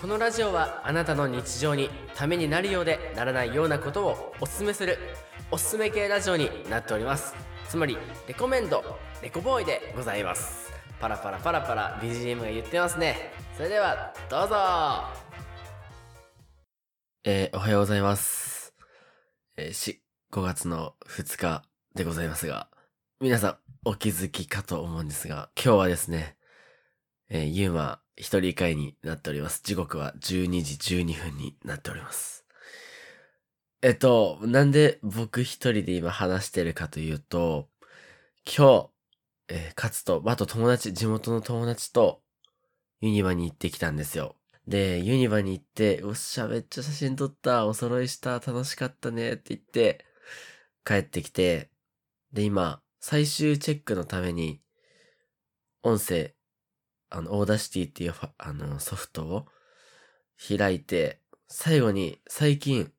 このラジオはあなたの日常にためになるようでならないようなことをおすすめするおすすめ系ラジオになっております。つまりレコメンドレコボーイでございます。パラパラパラパラ BGM が言ってますね。それではどうぞ。えー、おはようございます。えー、し5月の2日でございますが皆さんお気づきかと思うんですが今日はですねえー、ユーマ一人会になっております。時刻は12時12分になっております。えっと、なんで僕一人で今話してるかというと、今日、えー、かつと、あと友達、地元の友達とユニバに行ってきたんですよ。で、ユニバに行って、おっしゃ、めっちゃ写真撮った、お揃いした、楽しかったねって言って、帰ってきて、で、今、最終チェックのために、音声あの、 Audacity っていうあのソフトを開いて、最後に最近、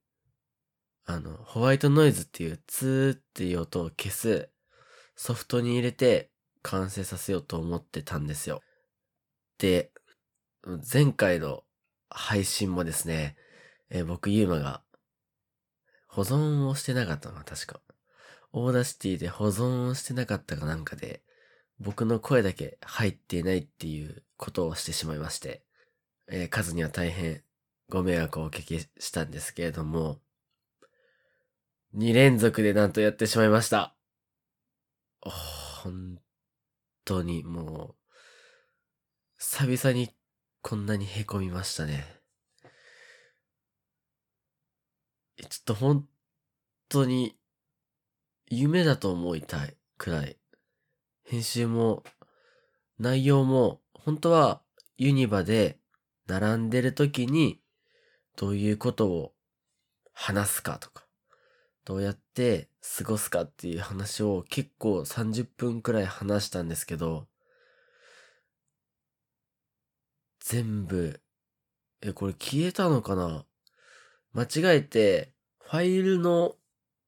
あの、ホワイトノイズっていうツーっていう音を消すソフトに入れて完成させようと思ってたんですよ。で、前回の配信もですね、え、僕ユーマが保存をしてなかったな、確か。 Audacity で保存をしてなかったかなんかで、僕の声だけ入っていないっていうことをしてしまいまして、えー、カズには大変ご迷惑をおかけしたんですけれども、2連続でなんとやってしまいました。本当にもう、久々にこんなに凹みましたね。ちょっと本当に夢だと思いたいくらい編集も、内容も、本当はユニバで並んでる時に、どういうことを話すかとか、どうやって過ごすかっていう話を結構30分くらい話したんですけど、全部、え、これ消えたのかな？間違えて、ファイルの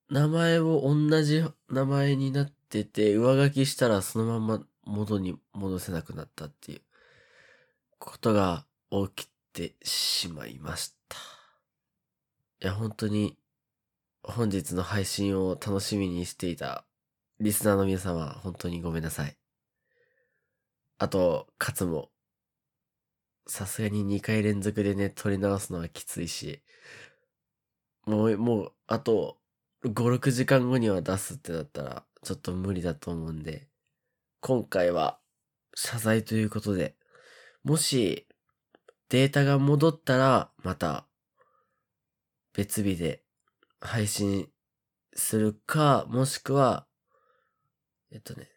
名前を同じ名前になっててて、上書きしたらそのまま元に戻せなくなったっていうことが起きてしまいました。いや、本当に本日の配信を楽しみにしていたリスナーの皆様、本当にごめんなさい。あと、かつも、さすがに2回連続でね、撮り直すのはきついし、もう、もう、あと、5、6時間後には出すってなったら、ちょっと無理だと思うんで、今回は謝罪ということで、もしデータが戻ったら、また別日で配信するか、もしくは、えっとね、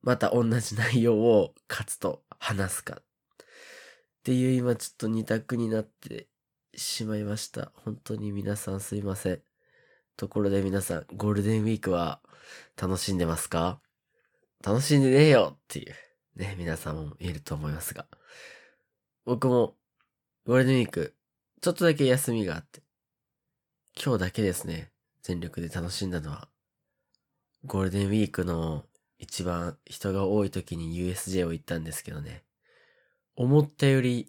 また同じ内容を勝つと話すか。っていう今ちょっと二択になってしまいました。本当に皆さんすいません。ところで皆さん、ゴールデンウィークは楽しんでますか？楽しんでねえよっていう、ね、皆さんもいると思いますが。僕も、ゴールデンウィーク、ちょっとだけ休みがあって、今日だけですね、全力で楽しんだのは、ゴールデンウィークの一番人が多い時に USJ を行ったんですけどね、思ったより、い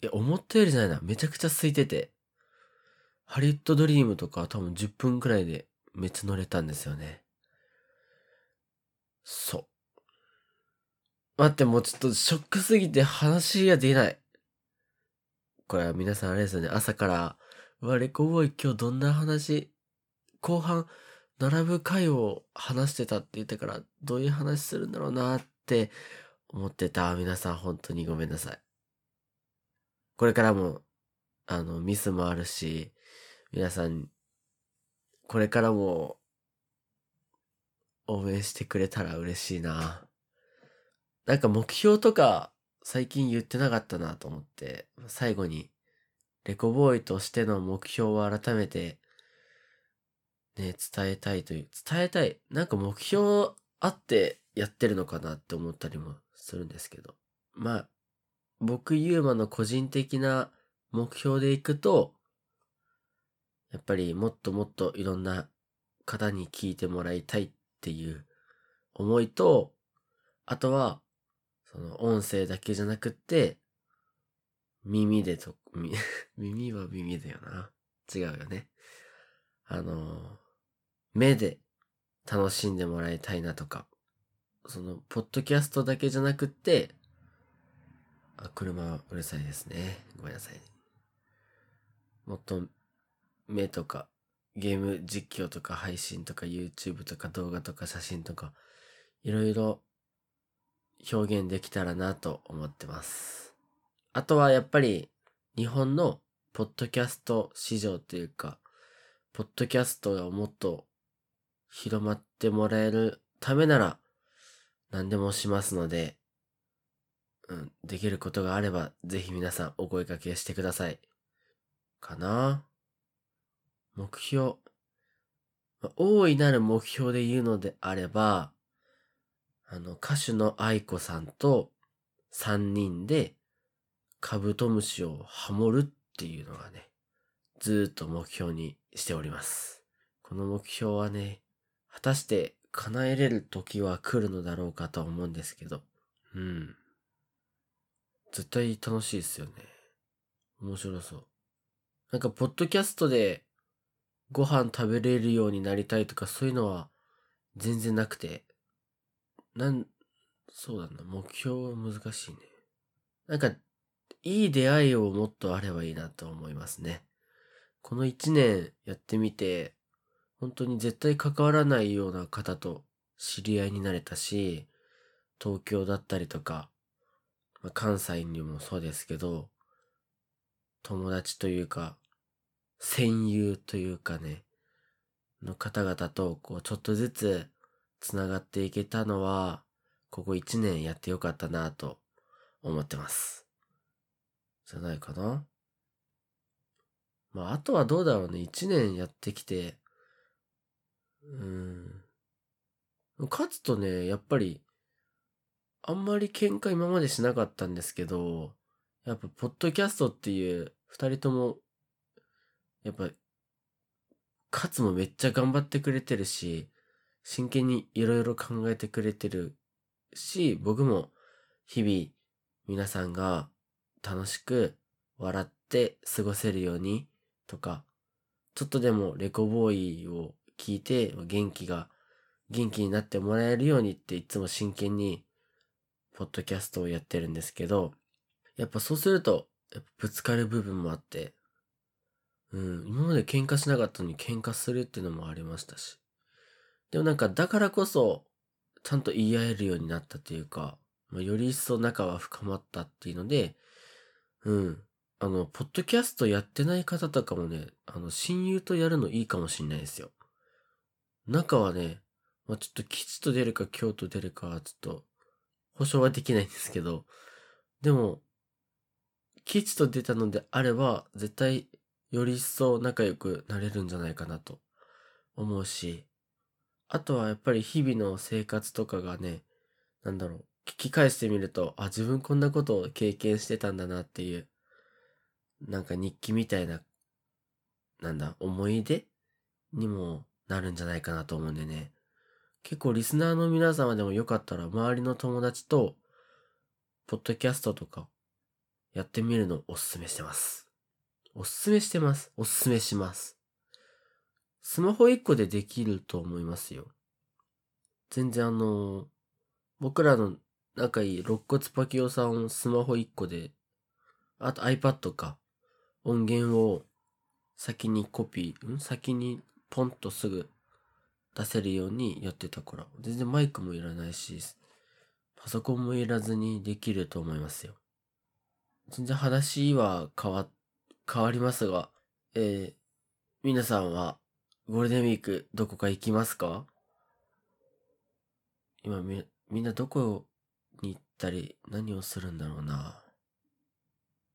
や、思ったよりじゃないな、めちゃくちゃ空いてて、ハリウッドドリームとか多分10分くらいでめっちゃ乗れたんですよね。そう。待って、もうちょっとショックすぎて話が出ない。これは皆さんあれですよね。朝から、うわ、レコボーイ今日どんな話、後半、並ぶ回を話してたって言ってから、どういう話するんだろうなって思ってた。皆さん本当にごめんなさい。これからも、あの、ミスもあるし、皆さん、これからも、応援してくれたら嬉しいな。なんか目標とか最近言ってなかったなと思って、最後に、レコボーイとしての目標を改めて、ね、伝えたいという、伝えたい。なんか目標あってやってるのかなって思ったりもするんですけど。まあ、僕、ユーマの個人的な目標でいくと、やっぱりもっともっといろんな方に聞いてもらいたいっていう思いと、あとは、その音声だけじゃなくって、耳でと、耳は耳だよな。違うよね。あの、目で楽しんでもらいたいなとか、その、ポッドキャストだけじゃなくって、あ、車うるさいですね。ごめんなさい。もっと、目とか、ゲーム実況とか配信とか YouTube とか動画とか写真とか、いろいろ表現できたらなと思ってます。あとはやっぱり日本のポッドキャスト市場というか、ポッドキャストがもっと広まってもらえるためなら何でもしますので、うん、できることがあればぜひ皆さんお声掛けしてください。かな目標。大いなる目標で言うのであれば、あの、歌手の愛子さんと3人でカブトムシをハモるっていうのがね、ずっと目標にしております。この目標はね、果たして叶えれる時は来るのだろうかと思うんですけど、うん。絶対楽しいですよね。面白そう。なんか、ポッドキャストでご飯食べれるようになりたいとかそういうのは全然なくて、なん、そうだな、目標は難しいね。なんか、いい出会いをもっとあればいいなと思いますね。この一年やってみて、本当に絶対関わらないような方と知り合いになれたし、東京だったりとか、まあ関西にもそうですけど、友達というか、戦友というかね、の方々とこうちょっとずつ繋がっていけたのは、ここ一年やってよかったなと思ってます。じゃないかな。まあ、あとはどうだろうね。一年やってきて、うん。勝つとね、やっぱり、あんまり喧嘩今までしなかったんですけど、やっぱ、ポッドキャストっていう、二人とも、やっぱ、勝つもめっちゃ頑張ってくれてるし、真剣にいろいろ考えてくれてるし、僕も日々皆さんが楽しく笑って過ごせるようにとか、ちょっとでもレコボーイを聞いて元気が、元気になってもらえるようにっていつも真剣にポッドキャストをやってるんですけど、やっぱそうすると、ぶつかる部分もあって、うん、今まで喧嘩しなかったのに喧嘩するっていうのもありましたし。でもなんかだからこそ、ちゃんと言い合えるようになったというか、まあ、より一層仲は深まったっていうので、うん。あの、ポッドキャストやってない方とかもね、あの、親友とやるのいいかもしんないですよ。仲はね、まあ、ちょっと吉と出るか京と出るかちょっと、保証はできないんですけど、でも、吉と出たのであれば、絶対、より一層仲良くなれるんじゃないかなと思うし、あとはやっぱり日々の生活とかがね、なんだろう、聞き返してみると、あ、自分こんなことを経験してたんだなっていう、なんか日記みたいな、なんだ、思い出にもなるんじゃないかなと思うんでね。結構リスナーの皆様でもよかったら、周りの友達と、ポッドキャストとか、やってみるのをおすすめしてます。おすすめしてます。おすすめします。スマホ1個でできると思いますよ。全然あの、僕らの仲いい肋骨パキオさんをスマホ1個で、あと iPad か、音源を先にコピー、ん？先にポンとすぐ出せるようにやってたから、全然マイクもいらないし、パソコンもいらずにできると思いますよ。全然話は変わっ、変わりますが、えー、皆さんはゴールデンウィークどこか行きますか？今み、みんなどこに行ったり何をするんだろうな？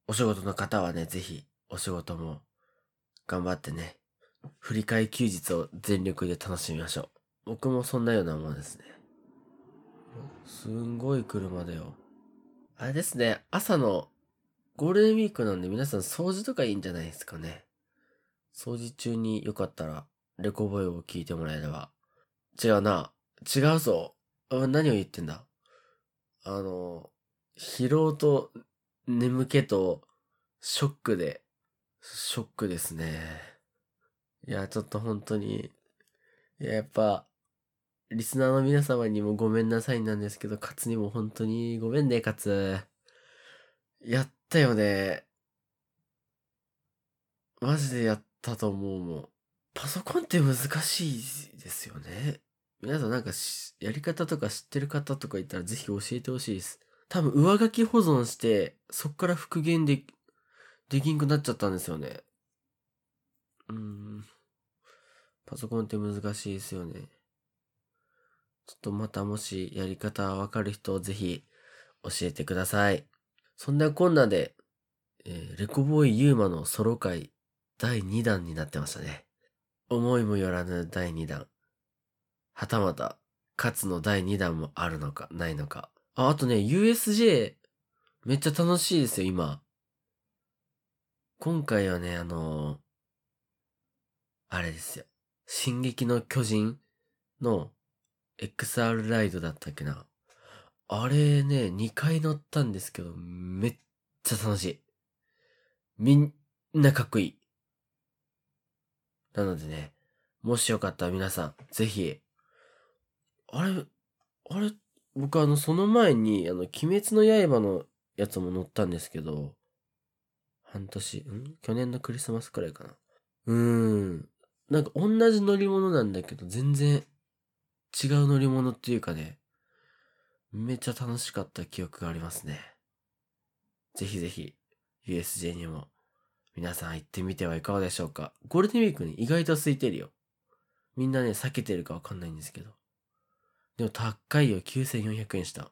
お仕事の方はね、ぜひお仕事も頑張ってね、振り替え休日を全力で楽しみましょう。僕もそんなようなもんですね。すんごい車だよ。あれですね、朝のゴールデンウィークなんで皆さん掃除とかいいんじゃないですかね。掃除中によかったらレコボイを聞いてもらえれば。違うな。違うぞ。何を言ってんだ？あの、疲労と眠気とショックで、ショックですね。いや、ちょっと本当に、や、やっぱ、リスナーの皆様にもごめんなさいなんですけど、カツにも本当にごめんね、カツ。やったよね。マジでやったと思うもん。パソコンって難しいですよね。皆さんなんかやり方とか知ってる方とかいたらぜひ教えてほしいです。多分上書き保存して、そっから復元で、できんくなっちゃったんですよね。うん。パソコンって難しいですよね。ちょっとまたもしやり方わかる人ぜひ教えてください。そんなこんなで、えー、レコボーイユーマのソロ回第2弾になってましたね。思いもよらぬ第2弾。はたまた、勝つの第2弾もあるのか、ないのか。あ、あとね、USJ、めっちゃ楽しいですよ、今。今回はね、あのー、あれですよ。進撃の巨人の XR ライドだったっけな。あれね、2回乗ったんですけど、めっちゃ楽しい。みんなかっこいい。なのでね、もしよかったら皆さん、ぜひ、あれ、あれ、僕あの、その前に、あの、鬼滅の刃のやつも乗ったんですけど、半年、ん？去年のクリスマスくらいかな。うーん。なんか同じ乗り物なんだけど、全然違う乗り物っていうかね、めっちゃ楽しかった記憶がありますね。ぜひぜひ、USJ にも皆さん行ってみてはいかがでしょうか。ゴールデンウィークに意外と空いてるよ。みんなね、避けてるかわかんないんですけど。でも高いよ。9400円した。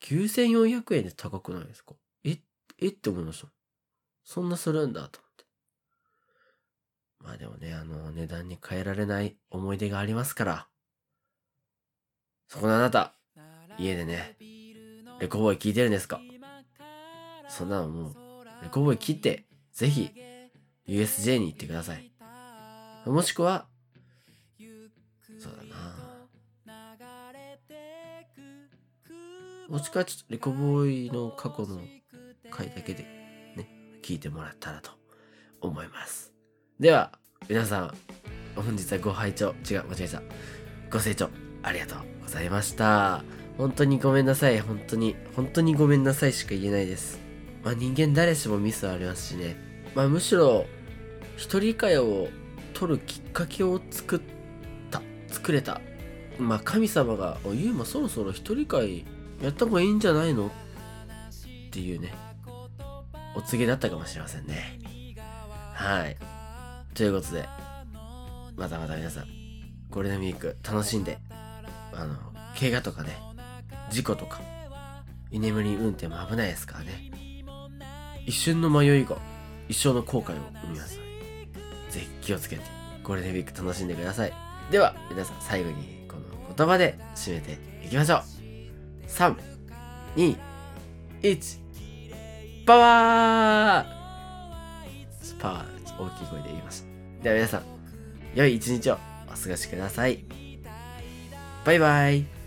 9400円で高くないですか？え、えって思いました。そんなするんだと思って。まあでもね、あの、値段に変えられない思い出がありますから。そこのあなた、家でね、レコボーイ聞いてるんですか？そんなのもう、レコボーイ切って、ぜひ、USJ に行ってください。もしくは、そうだなもしくはちょっとレコボーイの過去の回だけでね、聞いてもらったらと思います。では、皆さん、本日はご拝聴、違う、間違えた。ご清聴ありがとうございました。本当にごめんなさい。本当に、本当にごめんなさいしか言えないです。まあ人間誰しもミスはありますしね。まあむしろ、一人会を取るきっかけを作った、作れた。まあ神様が、おゆうまそろそろ一人会やった方がいいんじゃないの？っていうね、お告げだったかもしれませんね。はい。ということで、またまた皆さん、ゴールデンウィーク楽しんで、あの、怪我とかね、事故とか、居眠り運転も危ないですからね。一瞬の迷いが一生の後悔を生みます、ぜひ気をつけてゴールデンウィーク楽しんでください。では、皆さん最後にこの言葉で締めていきましょう。3、2、1、パワーパワー、大きい声で言いました。では皆さん、良い一日をお過ごしください。バイバイ。